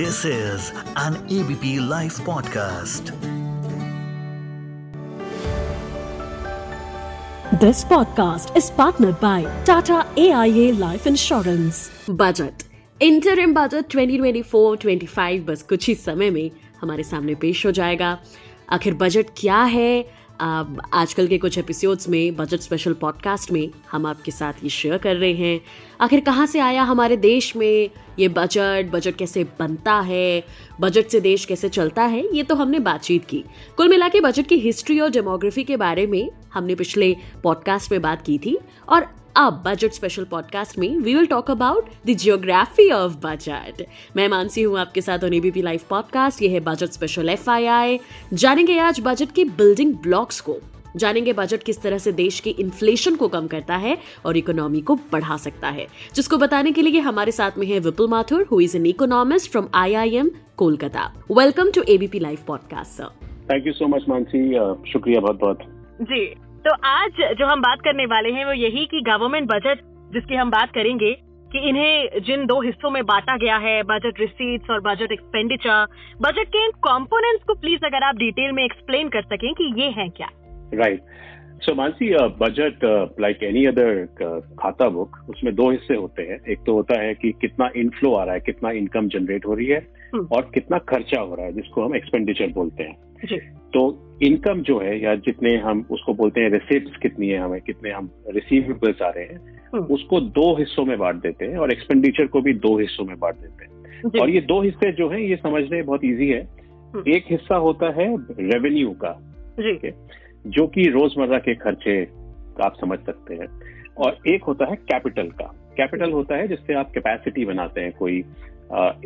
This is an ABP Life podcast. This podcast is partnered by Tata AIA Life Insurance. Budget interim budget 2024-25 बस कुछ ही समय में हमारे सामने पेश हो जाएगा आखिर बजट क्या है आजकल के कुछ एपिसोड्स में बजट स्पेशल पॉडकास्ट में हम आपके साथ ये शेयर कर रहे हैं। आखिर कहाँ से आया हमारे देश में ये बजट बजट कैसे बनता है? बजट से देश कैसे चलता है? ये तो हमने बातचीत की। कुल मिला के बजट की हिस्ट्री और डेमोग्राफी के बारे में हमने पिछले पॉडकास्ट में बात की थी। और अब बजट स्पेशल पॉडकास्ट में we will talk about the geography of budget मैं मानसी हूँ आपके साथ ऑन एबीपी लाइव पॉडकास्ट ये है बजट स्पेशल एफआईआई जानेंगे आज बजट की बिल्डिंग ब्लॉक्स को। जानेंगे बजट किस तरह से देश के इन्फ्लेशन को कम करता है और इकोनॉमी को बढ़ा सकता है। जिसको बताने के लिए हमारे साथ में है Vipul Mathur who is an economist from IIM Kolkata. Welcome to ABP live podcast sir thank you so much Mansi. uh, शुक्रिया बहुत बहुत जी। तो आज जो हम बात करने वाले हैं वो यही कि गवर्नमेंट बजट जिसकी हम बात करेंगे कि इन्हें जिन दो हिस्सों में बांटा गया है बजट रिसीट्स और बजट एक्सपेंडिचर बजट के इन कंपोनेंट्स को प्लीज़ अगर आप डिटेल में एक्सप्लेन कर सकें कि ये है क्या। Right so Mansi budget like any other खाता बुक उसमें दो हिस्से होते हैं। एक तो होता है कि कितना इनफ्लो आ रहा है कितना इनकम जनरेट हो रही है हम्म। और कितना खर्चा हो रहा है जिसको हम एक्सपेंडिचर बोलते हैं। जी। तो इनकम जो है या जितने हम उसको बोलते हैं रिसिप्ट कितनी है हमें कितने हम रिसीवेबल्स आ रहे हैं हम्म। उसको दो हिस्सों में बांट देते हैं और एक्सपेंडिचर को भी दो हिस्सों में बांट देते हैं। और ये दो हिस्से जो हैं ये समझने बहुत इजी है। हम्म। एक हिस्सा होता है रेवेन्यू का जी। जो कि रोज़मर्रा के खर्चे आप समझ सकते हैं। और एक होता है कैपिटल का। कैपिटल होता है जिससे आप कैपेसिटी बनाते हैं कोई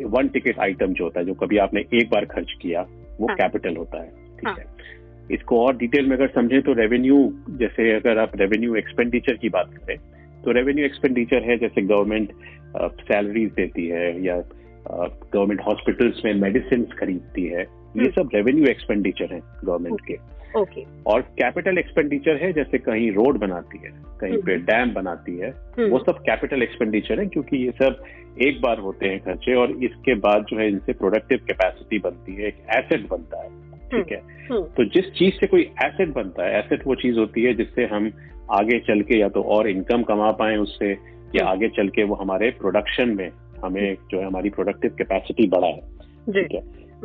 वन टिकट आइटम जो होता है जो कभी आपने एक बार खर्च किया वो कैपिटल हाँ। होता है ठीक हाँ। है इसको और डिटेल में अगर समझे तो रेवेन्यू जैसे अगर आप रेवेन्यू एक्सपेंडिचर की बात करें तो रेवेन्यू एक्सपेंडिचर है जैसे गवर्नमेंट सैलरीज देती है या गवर्नमेंट हॉस्पिटल्स में मेडिसिन खरीदती है ये हम्म। सब रेवेन्यू एक्सपेंडिचर है गवर्नमेंट के ओके। और कैपिटल एक्सपेंडिचर है जैसे कहीं रोड बनाती है कहीं पे डैम बनाती है हम्म। वो सब कैपिटल एक्सपेंडिचर है क्योंकि ये सब एक बार होते हैं खर्चे और इसके बाद जो है इनसे प्रोडक्टिव कैपेसिटी बनती है एक एसेट बनता है ठीक है? हम्म। तो जिस चीज़ से कोई एसेट बनता है एसेट वो चीज़ होती है जिससे हम आगे चल के या तो और इनकम कमा पाए उससे या हम्म। आगे चल के वो हमारे प्रोडक्शन में हमें जो है हमारी प्रोडक्टिव कैपेसिटी बढ़ाए जी। ठीक है?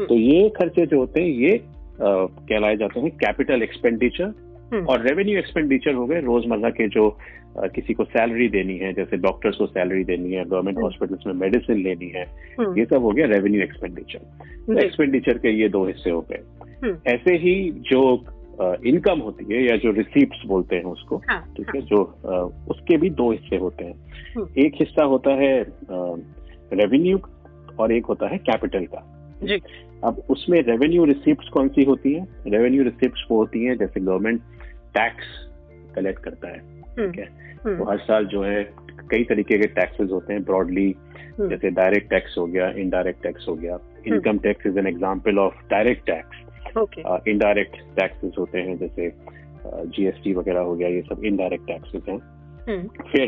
तो ये खर्चे जो होते हैं ये कहलाए जाते हैं कैपिटल एक्सपेंडिचर हम्म। और रेवेन्यू एक्सपेंडिचर हो गए रोज़मर्रा के जो अ, किसी को सैलरी देनी है जैसे डॉक्टर्स को सैलरी देनी है गवर्नमेंट हम्म। हॉस्पिटल्स में मेडिसिन लेनी है हम्म। ये सब हो गया रेवेन्यू एक्सपेंडिचर एक्सपेंडिचर के ये दो हिस्से हो गए हम्म। ऐसे ही जो इनकम होती है या जो रिसीप्ट बोलते हैं उसको हाँ ठीक है जो अ, उसके भी दो हिस्से होते हैं हम्म। एक हिस्सा होता है रेवेन्यू और एक होता है कैपिटल का जी अब उसमें रेवेन्यू रिसिप्ट कौन सी होती है? रेवेन्यू रिसिप्ट वो होती हैं जैसे गवर्नमेंट टैक्स कलेक्ट करता है ठीक है? तो हम्म। हर साल जो है कई तरीके के टैक्सेस होते हैं ब्रॉडली हम्म। जैसे डायरेक्ट टैक्स हो गया इनडायरेक्ट टैक्स हो गया। Income tax is an example of direct tax indirect taxes होते हैं जैसे जीएसटी वगैरह हो गया ये सब इनडायरेक्ट टैक्सेस हैं। हम्म। फिर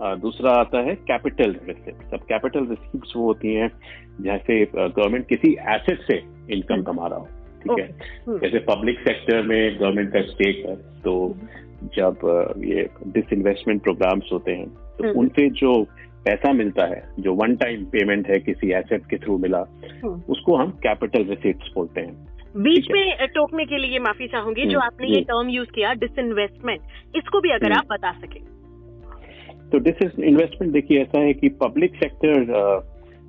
दूसरा आता है कैपिटल रिसिप्ट अब कैपिटल रिसिप्ट वो होती हैं जैसे गवर्नमेंट किसी एसेट से इनकम हम्म। कमा रहा हो ठीक है हम्म। जैसे पब्लिक सेक्टर में गवर्नमेंट का स्टेक है तो जब ये डिसइन्वेस्टमेंट प्रोग्राम्स होते हैं तो हम्म। उनसे जो पैसा मिलता है जो वन टाइम पेमेंट है किसी एसेट के थ्रू मिला। उसको हम कैपिटल रिसिप्ट बोलते हैं बीच में टोकने के लिए माफ़ी चाहूँगी जो आपने ये। टर्म यूज़ किया डिसइन्वेस्टमेंट इसको भी अगर। आप बता सके तो दिस इज़ इन्वेस्टमेंट देखिए ऐसा है कि पब्लिक सेक्टर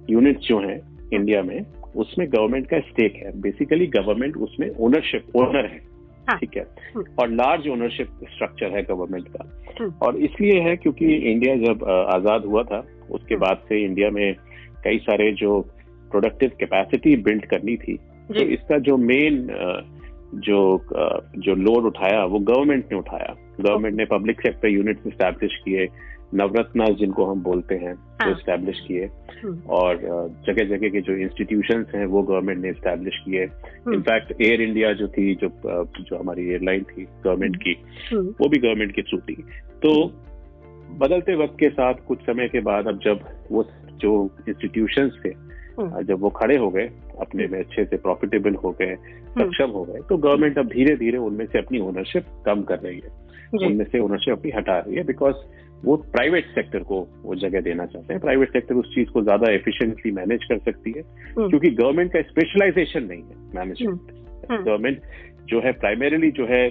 यूनिट्स जो हैं इंडिया में उसमें गवर्नमेंट का स्टेक है बेसिकली गवर्नमेंट उसमें ओनरशिप ओनर है हाँ। ठीक है हम्म। और लार्ज ओनरशिप स्ट्रक्चर है गवर्नमेंट का हम्म। और इसलिए है क्योंकि इंडिया जब आज़ाद हुआ था उसके हम्म। बाद से इंडिया में कई सारे जो प्रोडक्टिव कैपेसिटी बिल्ड करनी थी तो इसका जो मेन जो जो लोड उठाया वो गवर्नमेंट ने उठाया गवर्नमेंट ने पब्लिक सेक्टर यूनिट्स स्टैब्लिश किए नवरत्ना जिनको हम बोलते हैं वो हाँ। स्टैब्लिश किए हम्म। और जगह जगह के जो इंस्टीट्यूशन हैं वो गवर्नमेंट ने स्टैब्लिश किए हम्म। इनफैक्ट एयर इंडिया जो थी जो जो हमारी एयरलाइन थी गवर्नमेंट की हम्म। वो भी गवर्नमेंट की थ्रू थी तो बदलते वक्त के साथ कुछ समय के बाद अब जब वो जो इंस्टीट्यूशन थे हम्म। जब वो खड़े हो गए अपने में अच्छे से प्रॉफिटेबल हो गए सक्षम हो गए तो गवर्नमेंट अब धीरे धीरे उनमें से अपनी ओनरशिप कम कर रही है उनमें से ओनरशिप अपनी हटा रही है बिकॉज़ वो प्राइवेट सेक्टर को वो जगह देना चाहते हैं प्राइवेट सेक्टर उस चीज़ को ज़्यादा एफिशिएंटली मैनेज कर सकती है हम्म। क्योंकि गवर्नमेंट का स्पेशलाइजेशन नहीं है मैनेजमेंट हम्म। गवर्नमेंट जो है प्राइमरीली जो है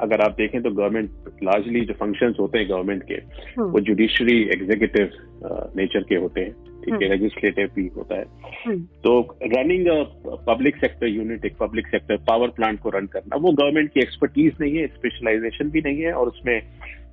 अगर आप देखें तो गवर्नमेंट लार्जली जो फ़ंक्शंस होते हैं गवर्नमेंट के हम्म। वो जुडिशरी एग्जीक्यूटिव नेचर के होते हैं ठीक है हम्म। लेजिस्लेटिव भी होता है हम्म। तो रनिंग पब्लिक सेक्टर यूनिट एक पब्लिक सेक्टर पावर प्लांट को रन करना वो गवर्नमेंट की एक्सपर्टीज नहीं है स्पेशलाइजेशन भी नहीं है और उसमें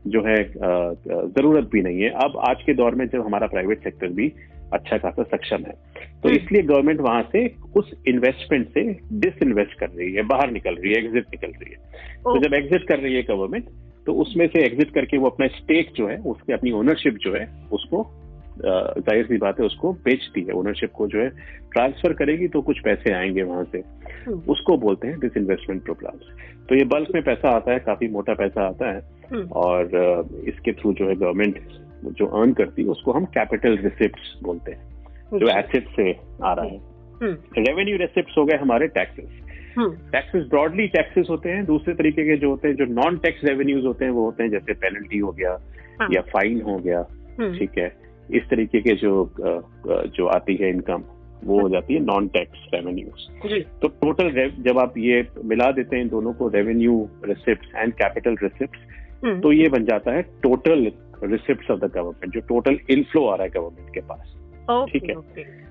जो है ज़रूरत भी नहीं है। अब आज के दौर में जब हमारा प्राइवेट सेक्टर भी अच्छा खासा सक्षम है तो हम्म। इसलिए गवर्नमेंट वहाँ से उस इन्वेस्टमेंट से डिस इन्वेस्ट कर रही है बाहर निकल रही है एग्जिट निकल रही है। तो जब एग्जिट कर रही है गवर्नमेंट तो उसमें से एग्जिट करके वो अपना स्टेक जो है उसके अपनी ओनरशिप जो है उसको ज़ाहिर सी बात है उसको बेचती है ओनरशिप को जो है ट्रांसफ़र करेगी तो कुछ पैसे आएँगे वहाँ से हम्म। उसको बोलते हैं डिस इन्वेस्टमेंट प्रोग्राम्स तो ये बल्क में पैसा आता है काफ़ी मोटा पैसा आता है हम्म। और इसके थ्रू जो है गवर्नमेंट जो अर्न करती है उसको हम कैपिटल रिसिप्ट बोलते हैं जो एसेट से आ रहा है हम्म। रेवेन्यू रिसिप्ट हो गए हमारे टैक्सेस हम्म। टैक्सेस ब्रॉडली टैक्सेस होते हैं दूसरे तरीके के जो होते हैं जो नॉन टैक्स रेवेन्यूज होते हैं वो होते हैं जैसे पेनल्टी हो गया हाँ। या फाइन हो गया हम्म। ठीक है इस तरीके के जो जो आती है इनकम वो हो जाती है नॉन टैक्स रेवेन्यूज तो टोटल जब आप ये मिला देते हैं इन दोनों को revenue receipt and capital receipt. तो ये बन जाता है total receipt of the government जो टोटल इनफ्लो आ रहा है गवर्नमेंट के पास। ठीक है।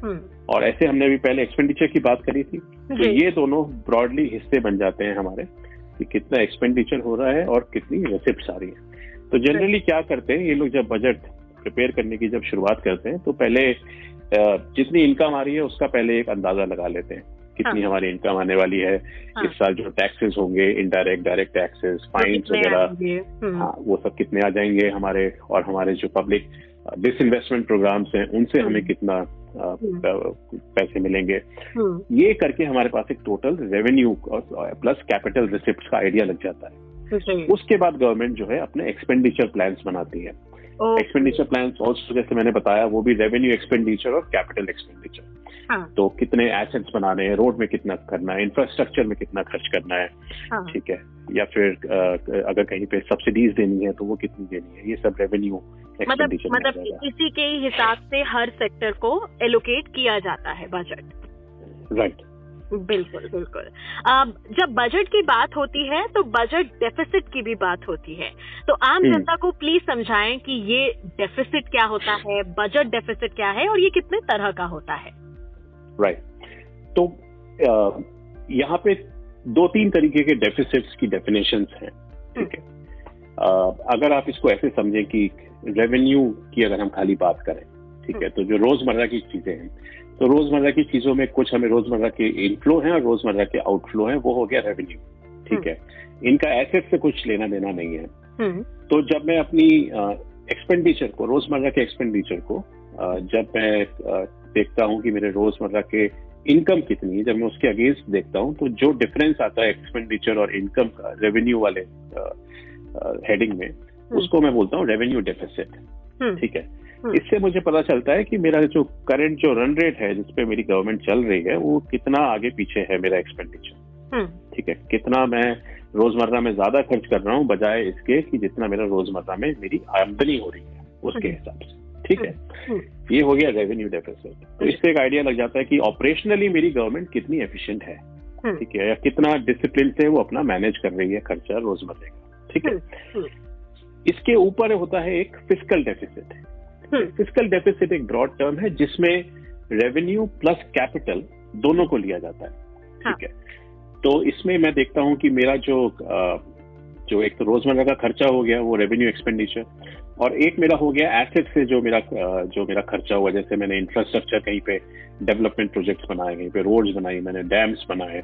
हम्म। और ऐसे हमने अभी पहले एक्सपेंडिचर की बात करी थी। तो ये दोनों ब्रॉडली हिस्से बन जाते हैं हमारे कि कितना एक्सपेंडिचर हो रहा है और कितनी रिसिप्ट आ रही है। तो जनरली क्या करते हैं ये लोग जब बजट प्रिपेयर करने की जब शुरुआत करते हैं तो पहले जितनी इनकम आ रही है उसका पहले एक अंदाज़ा लगा लेते हैं कितनी हाँ। हमारी इनकम आने वाली है हाँ। इस साल जो टैक्सेस होंगे इनडायरेक्ट डायरेक्ट टैक्सेस फाइन्स वगैरह हम्म। हाँ वो सब कितने आ जाएँगे हमारे और हमारे जो पब्लिक डिसइन्वेस्टमेंट प्रोग्राम्स हैं उनसे हम्म। हमें कितना अ, हम्म। पैसे मिलेंगे हम्म। ये करके हमारे पास एक total revenue plus capital receipt का आइडिया लग जाता है उसके बाद गवर्नमेंट जो है अपने एक्सपेंडिचर प्लान्स बनाती है। एक्सपेंडिचर प्लान ऑल्सो जैसे मैंने बताया वो भी रेवेन्यू एक्सपेंडिचर और कैपिटल एक्सपेंडिचर हाँ, तो कितने एसेट्स बनाने हैं रोड में कितना करना है इंफ्रास्ट्रक्चर में कितना खर्च करना है हाँ। ठीक है? या फिर अ, अगर कहीं पे सब्सिडीज देनी है तो वो कितनी देनी है? ये सब रेवेन्यू मतलब मतलब इसी के हिसाब से हर सेक्टर को एलोकेट किया जाता है बजट राइट बिल्कुल बिल्कुल। जब बजट की बात होती है तो बजट डेफिसिट की भी बात होती है। तो आम हम्म। जनता को प्लीज़ समझाएँ कि ये डेफिसिट क्या होता है बजट डेफिसिट क्या है और ये कितने तरह का होता है। Right right. तो यहाँ पे दो तीन तरीके के डेफिसिट्स की डेफिनेशंस हैं ठीक है? अगर आप इसको ऐसे समझें कि रेवेन्यू की अगर हम खाली बात करें ठीक है? तो जो रोज़मर्रा की चीज़ें हैं तो रोज़मर्रा की चीज़ों में कुछ हमें रोज़मर्रा के इनफ्लो है और रोज़मर्रा के आउटफ्लो है वो हो गया रेवेन्यू ठीक है? इनका एसेट से कुछ लेना देना नहीं है। हम्म, तो जब मैं अपनी एक्सपेंडिचर को रोज़मर्रा के एक्सपेंडिचर को जब मैं देखता हूँ कि मेरे रोज़मर्रा के इनकम कितनी है जब मैं उसके अगेंस्ट देखता हूँ तो जो डिफरेंस आता है एक्सपेंडिचर और इनकम का रेवेन्यू वाले हेडिंग में उसको मैं बोलता हूँ रेवेन्यू डेफिसिट हम्म, ठीक है? हम्म। इससे मुझे पता चलता है कि मेरा जो करंट जो रन रेट है जिसपे मेरी गवर्नमेंट चल रही है वो कितना आगे पीछे है मेरा एक्सपेंडिचर हम्म, ठीक है? कितना मैं रोज़मर्रा में ज़्यादा खर्च कर रहा हूँ बजाय इसके कि जितना मेरा रोज़मर्रा में मेरी आमदनी हो रही है उसके हम्म। हिसाब से। ठीक है? हम्म, ये हो गया रेवेन्यू डेफिसिट तो इससे एक आइडिया लग जाता है कि ऑपरेशनली मेरी गवर्नमेंट कितनी एफिशिएंट है। हम्म, ठीक है? या कितना डिसिप्लिन से वो अपना मैनेज कर रही है खर्चा रोजमर्रे का। ठीक है? हम्म, इसके ऊपर होता है एक फ़िज़िकल डेफिसिट हम्म, फ़िज़िकल डेफिसिट एक ब्रॉड टर्म है जिसमें रेवेन्यू प्लस कैपिटल दोनों को लिया जाता है। हाँ। ठीक है? तो इसमें मैं देखता हूँ कि मेरा जो जो एक तो रोज़मर्रा का खर्चा हो गया वो रेवेन्यू एक्सपेंडिचर और एक मेरा हो गया एसेट से जो मेरा जो मेरा खर्चा हुआ जैसे मैंने इंफ्रास्ट्रक्चर कहीं पे डेवलपमेंट प्रोजेक्ट्स बनाए कहीं पे रोड्स बनाई मैंने डैम्स बनाए।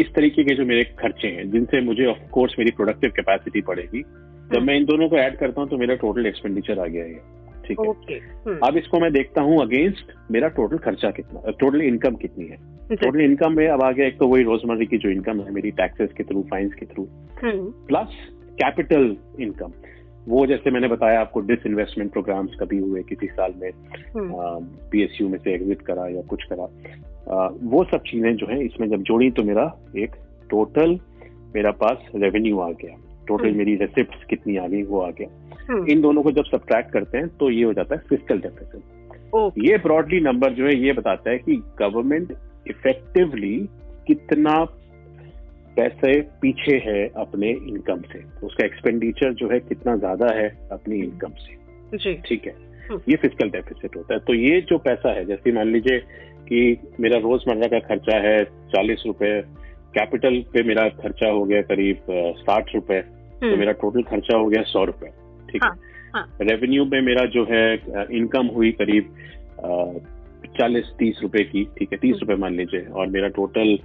इस तरीके के जो मेरे खर्चे हैं जिनसे मुझे ऑफ़ कोर्स मेरी प्रोडक्टिव कैपेसिटी पड़ेगी जब हम्म। मैं इन दोनों को ऐड करता हूँ तो मेरा टोटल एक्सपेंडिचर आ गया है ठीक है। ओके हम्म, अब इसको मैं देखता हूँ अगेंस्ट मेरा टोटल खर्चा कितना टोटल इनकम कितनी है। टोटल इनकम में अब आ गया एक तो वही रोज़मर्रा की जो इनकम है मेरी टैक्सेस के थ्रू फाइन्स के थ्रू प्लस कैपिटल इनकम वो जैसे मैंने बताया आपको डिस इन्वेस्टमेंट प्रोग्राम्स कभी हुए किसी साल में हम्म, पीएसयू में से एग्जिट करा या कुछ करा। आ, वो सब चीज़ें जो है इसमें जब जोड़ी तो मेरा एक टोटल मेरा पास रेवेन्यू आ गया। टोटल हम्म। मेरी रेसिप्ट कितनी आ गई वो आ गया। इन दोनों को जब सब्ट्रैक्ट करते हैं तो ये हो जाता है फ़िज़िकल डेफिसिट ये ब्रॉडली नंबर जो है ये बताता है कि गवर्नमेंट इफेक्टिवली कितना पैसे पीछे है अपने इनकम से. उसका एक्सपेंडिचर जो है कितना ज़्यादा है अपनी इनकम से. जी. ठीक है? हम्म। ये फ़िज़िकल डेफिसिट होता है. तो ये जो पैसा है जैसे मान लीजिए कि मेरा रोज़मर्रा का खर्चा है चालीस रुपए कैपिटल पे मेरा खर्चा हो गया करीब साठ रुपए तो हम्म, मेरा टोटल खर्चा हो गया सौ रुपए. ठीक हाँ, है रेवेन्यू में मेरा जो है इनकम हुई करीब चालीस तीस रुपए की ठीक है तीस रुपए मान लीजिए। और मेरा टोटल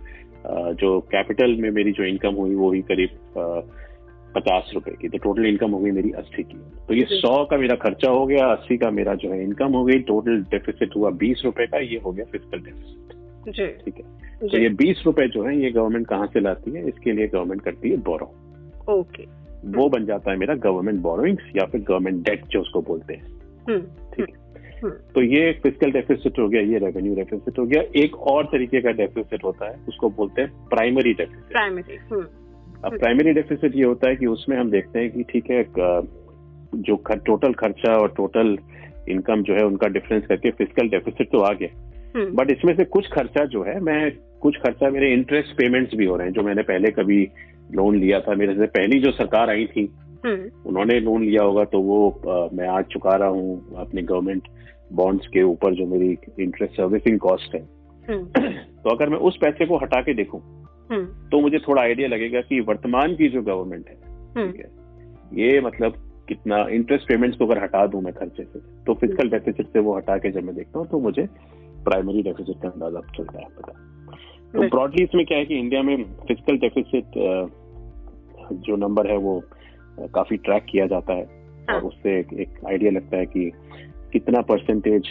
जो कैपिटल में मेरी जो इनकम हुई वो हुई करीब पचास रुपए की। तो टोटल इनकम हो गई मेरी अस्सी की। तो ये सौ का मेरा खर्चा हो गया अस्सी का मेरा जो है इनकम हो गई। टोटल डेफिसिट हुआ बीस रुपए का ये हो गया फ़िज़िकल डेफिसिट ठीक है। तो ये बीस रुपए जो है ये गवर्नमेंट कहाँ से लाती है? इसके लिए गवर्नमेंट करती है बोरो ओके। वो बन जाता है मेरा गवर्नमेंट बोरोइंग्स या फिर गवर्नमेंट डेट जो उसको बोलते हैं। हम्म, ठीक हम्म, तो ये फ़िज़िकल डेफिसिट हो गया ये रेवेन्यू डेफिसिट हो गया। एक और तरीके का डेफिसिट होता है उसको बोलते हैं प्राइमरी डेफिसिट प्राइमरी हम्म, अब प्राइमरी डेफिसिट ये होता है कि उसमें हम देखते हैं कि ठीक है जो खर, टोटल खर्चा और टोटल इनकम जो है उनका डिफरेंस करके फ़िज़िकल डेफिसिट तो आ गया। हम्म, बट इसमें से कुछ खर्चा जो है मैं कुछ खर्चा मेरे इंटरेस्ट पेमेंट्स भी हो रहे हैं जो मैंने पहले कभी लोन लिया था मेरे से। पहली जो सरकार आई थी हम्म, उन्होंने लोन लिया होगा तो वो अ, मैं आज चुका रहा हूँ अपने गवर्नमेंट बॉन्ड्स के ऊपर जो मेरी इंटरेस्ट सर्विसिंग कॉस्ट है। हम्म, तो अगर मैं उस पैसे को हटा के देखूँ हम्म, तो मुझे थोड़ा आइडिया लगेगा कि वर्तमान की जो गवर्नमेंट है ठीक है ये मतलब कितना इंटरेस्ट पेमेंट्स को अगर हटा दूँ मैं खर्चे से तो फ़िज़िकल डेफिसिट से वो हटा के जब मैं देखता हूँ तो मुझे प्राइमरी डेफिसिट का अंदाज़ा चलता है पता। तो ब्रॉडली इसमें क्या है कि इंडिया में फ़िज़िकल डेफिसिट जो नंबर है वो काफ़ी ट्रैक किया जाता है। हाँ। और उससे एक, आइडिया लगता है कि कितना परसेंटेज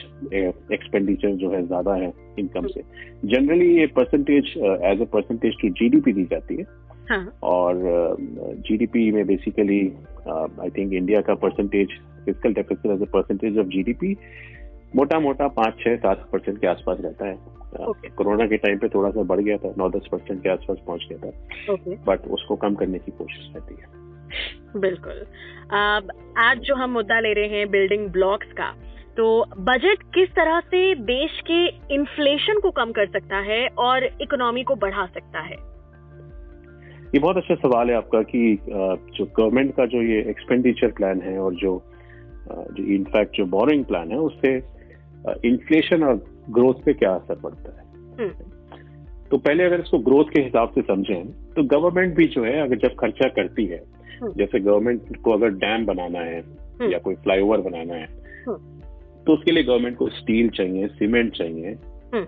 एक्सपेंडिचर जो है ज़्यादा है इनकम से। जनरली ये percentage as a percentage to GDP दी जाती है। हाँ। और जीडीपी में बेसिकली आई थिंक इंडिया का percentage physical deficit as a percentage of GDP मोटा मोटा पाँच छह सात परसेंट के आसपास रहता है। Okay. कोरोना के टाइम पे थोड़ा सा बढ़ गया था नौ दस परसेंट के आसपास पहुँच गया था। ओके। बट उसको कम करने की कोशिश रहती है। बिल्कुल। आज जो हम मुद्दा ले रहे हैं बिल्डिंग ब्लॉक्स का तो बजट किस तरह से देश के इन्फ्लेशन को कम कर सकता है और इकोनॉमी को बढ़ा सकता है? ये बहुत अच्छा सवाल है आपका कि जो गवर्नमेंट का जो ये एक्सपेंडिचर प्लान है और जो जो इनफैक्ट जो बोरिंग प्लान है उससे इन्फ्लेशन और ग्रोथ पे क्या असर पड़ता है हम्म, तो पहले अगर इसको ग्रोथ के हिसाब से समझें तो गवर्नमेंट भी जो है अगर जब खर्चा करती है हम्म। जैसे गवर्नमेंट को अगर डैम बनाना है हम्म। या कोई फ्लाईओवर बनाना है। तो उसके लिए गवर्नमेंट को स्टील चाहिए सीमेंट चाहिए।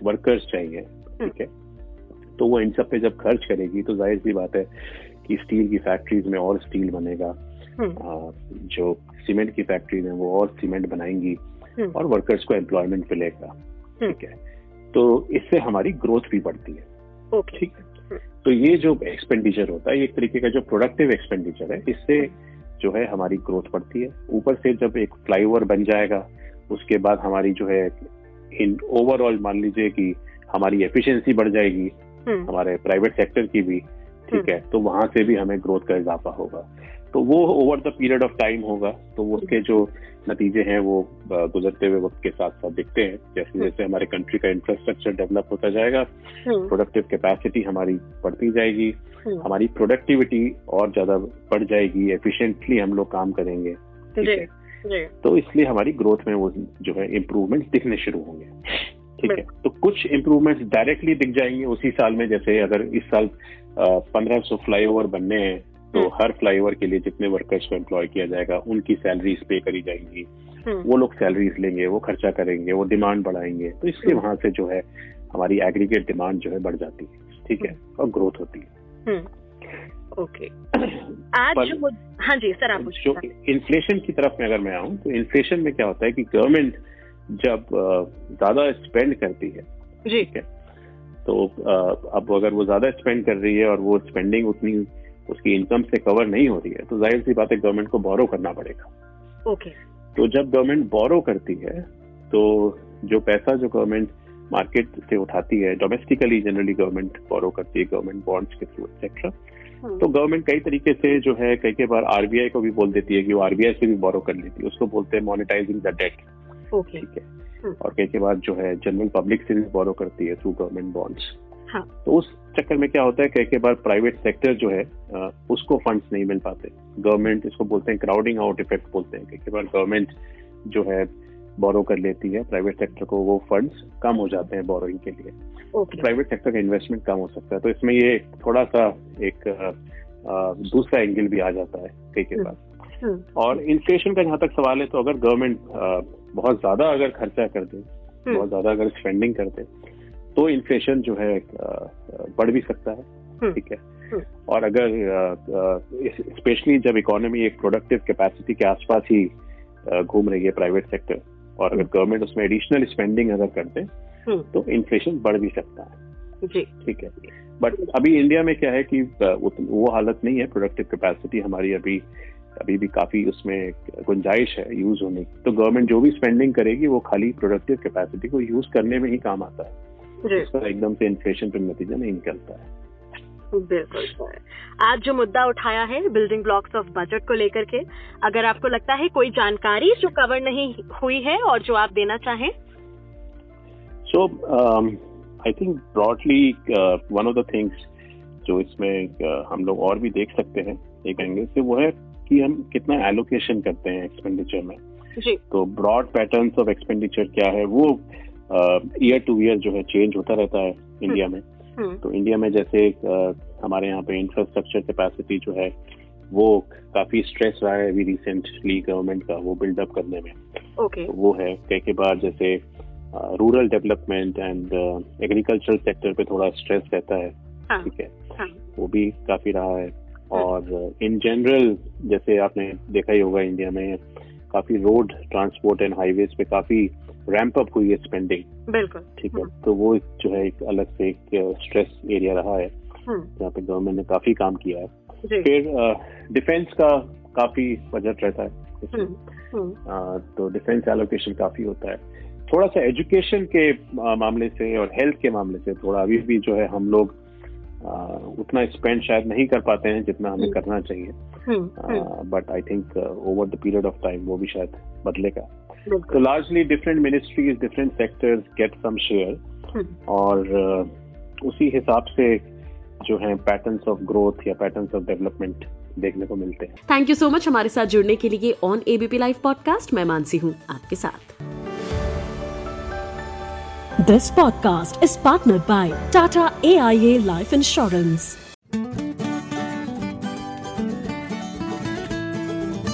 वर्कर्स चाहिए ठीक है तो वो इन सब पे जब खर्च करेगी तो ज़ाहिर सी बात है कि स्टील की फैक्ट्रीज में और स्टील बनेगा जो सीमेंट की फैक्ट्री में वो और सीमेंट बनाएँगी। और वर्कर्स को एम्प्लॉयमेंट मिलेगा हम्म। ठीक है? तो इससे हमारी ग्रोथ भी बढ़ती है। ओके। ठीक है? तो ये जो एक्सपेंडिचर होता है एक तरीके का जो प्रोडक्टिव एक्सपेंडिचर है इससे जो है हमारी ग्रोथ बढ़ती है। ऊपर से जब एक फ्लाईओवर बन जाएगा उसके बाद हमारी जो है इन ओवरऑल मान लीजिए कि हमारी एफिशिएंसी बढ़ जाएगी हम्म, हमारे प्राइवेट सेक्टर की भी ठीक है? तो वहाँ से भी हमें ग्रोथ का इजाफा होगा। तो वो over the period of time होगा तो उसके जो नतीजे हैं वो गुजरते हुए वक्त के साथ साथ दिखते हैं। जैसे जैसे हमारे कंट्री का इंफ्रास्ट्रक्चर डेवलप होता जाएगा हम्म, प्रोडक्टिव कैपेसिटी हमारी बढ़ती जाएगी हम्म, हमारी प्रोडक्टिविटी और ज़्यादा बढ़ जाएगी एफिशिएंटली हम लोग काम करेंगे। ठीक जी है? तो इसलिए हमारी ग्रोथ में वो जो है इम्प्रूवमेंट दिखने शुरू होंगे। ठीक है? तो कुछ इम्प्रूवमेंट्स डायरेक्टली दिख जाएँगे उसी साल में जैसे अगर इस साल पंद्रह सौ फ्लाईओवर बनने हैं तो हम्म। हर फ्लाईओवर के लिए जितने वर्कर्स को एम्प्लॉय किया जाएगा उनकी सैलरीज पे करी जाएँगी। हम्म, वो लोग सैलरीज लेंगे वो खर्चा करेंगे वो डिमांड बढ़ाएँगे। तो इसलिए हम्म। वहाँ से जो है हमारी एग्रीगेट डिमांड जो है बढ़ जाती है ठीक है? और ग्रोथ होती है। ओके आज पर- जो हाँ जी सर आप जो इन्फ्लेशन की तरफ़ में अगर मैं आऊँ तो इन्फ्लेशन में क्या होता है कि गवर्नमेंट जब ज़्यादा स्पेंड करती है जी। ठीक है? तो अब अगर वो ज़्यादा स्पेंड कर रही है और वो स्पेंडिंग उतनी उसकी इनकम से कवर नहीं हो रही है तो ज़ाहिर सी बात है गवर्नमेंट को बोरो करना पड़ेगा। ओके तो जब गवर्नमेंट बोरो करती है तो जो पैसा जो गवर्नमेंट मार्केट से उठाती है डोमेस्टिकली जनरली गवर्नमेंट बोरो करती है गवर्नमेंट बॉन्ड्स के थ्रू एक्सेट्रा हम्म। तो गवर्नमेंट कई तरीके से जो है कई कई बार आरबीआई को भी बोल देती है कि वो आरबीआई से भी बोरो कर लेती है। उसको बोलते हैं मोनिटाइजिंग द डेट ठीक है? हम्म। और कई कई बार जो है जनरल पब्लिक से भी बोरो करती है थ्रू गवर्नमेंट बॉन्ड्स हाँ। तो उस चक्कर में क्या होता है कई कई बार प्राइवेट सेक्टर जो है उसको फंड्स नहीं मिल पाते। गवर्नमेंट इसको बोलते हैं क्राउडिंग आउट इफ़ेक्ट बोलते हैं। कई कई बार गवर्नमेंट जो है बोरो कर लेती है प्राइवेट सेक्टर को वो फंड्स कम हो जाते हैं बोरोइंग के लिए। ओके प्राइवेट सेक्टर का इन्वेस्टमेंट कम हो सकता है। तो इसमें ये थोड़ा सा एक दूसरा एंगल भी आ जाता है कई बार। हम्म, और इन्फ्लेशन का जहाँ तक सवाल है तो अगर गवर्नमेंट बहुत ज़्यादा अगर खर्चा कर दे हम्म। बहुत ज़्यादा अगर स्पेंडिंग कर दे तो इन्फ्लेशन जो है बढ़ भी सकता है। हम्म। ठीक है? हम्म। और अगर स्पेशली जब इकोनॉमी एक प्रोडक्टिव कैपेसिटी के आसपास ही घूम रही है प्राइवेट सेक्टर और अगर गवर्नमेंट उसमें एडिशनल स्पेंडिंग अगर करते हम्म, तो इन्फ्लेशन बढ़ भी सकता है। जी। ठीक है? बट अभी इंडिया में क्या है कि वो हालत नहीं है प्रोडक्टिव कैपेसिटी हमारी अभी अभी भी काफ़ी उसमें गुंजाइश है यूज़ होने की। तो गवर्नमेंट जो भी स्पेंडिंग करेगी वो खाली प्रोडक्टिव कैपेसिटी को यूज़ करने में ही काम आता है। एकदम से इन्फ्लेशन पर नतीजा नहीं निकलता है। बिल्कुल सर। आज जो मुद्दा उठाया है बिल्डिंग ब्लॉक्स ऑफ़ बजट को लेकर के अगर आपको लगता है कोई जानकारी जो कवर नहीं हुई है और जो आप देना चाहें? So I think broadly one of the things जो इसमें uh, हम लोग और भी देख सकते हैं एक एंगल से वो है कि हम कितना एलोकेशन करते हैं एक्सपेंडिचर में। जी। तो ब्रॉड पैटर्न्स ऑफ़ एक्सपेंडिचर क्या है वो ईयर टू ईयर जो है चेंज होता रहता है इंडिया में। हम्म, तो इंडिया में जैसे uh, हमारे यहाँ पे इंफ्रास्ट्रक्चर कैपेसिटी जो है वो काफ़ी स्ट्रेस रहा है अभी रिसेंटली गवर्नमेंट का वो बिल्डअप करने में। ओके तो वो है कई के बाद जैसे rural development and agricultural sector पे थोड़ा स्ट्रेस रहता है। हाँ। ठीक है? हाँ। वो भी काफ़ी रहा है। और इन जनरल जैसे आपने देखा ही होगा इंडिया में काफ़ी रोड ट्रांसपोर्ट एंड हाईवेज पे काफ़ी रैंप अप हुई है स्पेंडिंग बिल्कुल। ठीक है? हम्म। तो वो एक जो है एक अलग से एक स्ट्रेस एरिया रहा है। हम्म, जहाँ पे गवर्नमेंट ने काफ़ी काम किया है। फिर डिफेंस का काफ़ी बजट रहता है। हम्म, आ, तो डिफेंस एलोकेशन काफ़ी होता है। थोड़ा सा एजुकेशन के मामले से और हेल्थ के मामले से थोड़ा अभी भी जो है हम लोग आ, उतना स्पेंड शायद नहीं कर पाते हैं जितना हमें। करना चाहिए। But I think over the period of time वो भी शायद बदलेगा। तो बिल्कुल largely different ministries different sectors get some share हम्म, और आ, उसी हिसाब से जो है पैटर्न्स ऑफ़ ग्रोथ या पैटर्न्स ऑफ़ डेवलपमेंट देखने को मिलते हैं। थैंक यू सो मच हमारे साथ जुड़ने के लिए ऑन एबीपी लाइव पॉडकास्ट मैं मानसी हूँ आपके साथ। This podcast by Tata A I A life Insurance.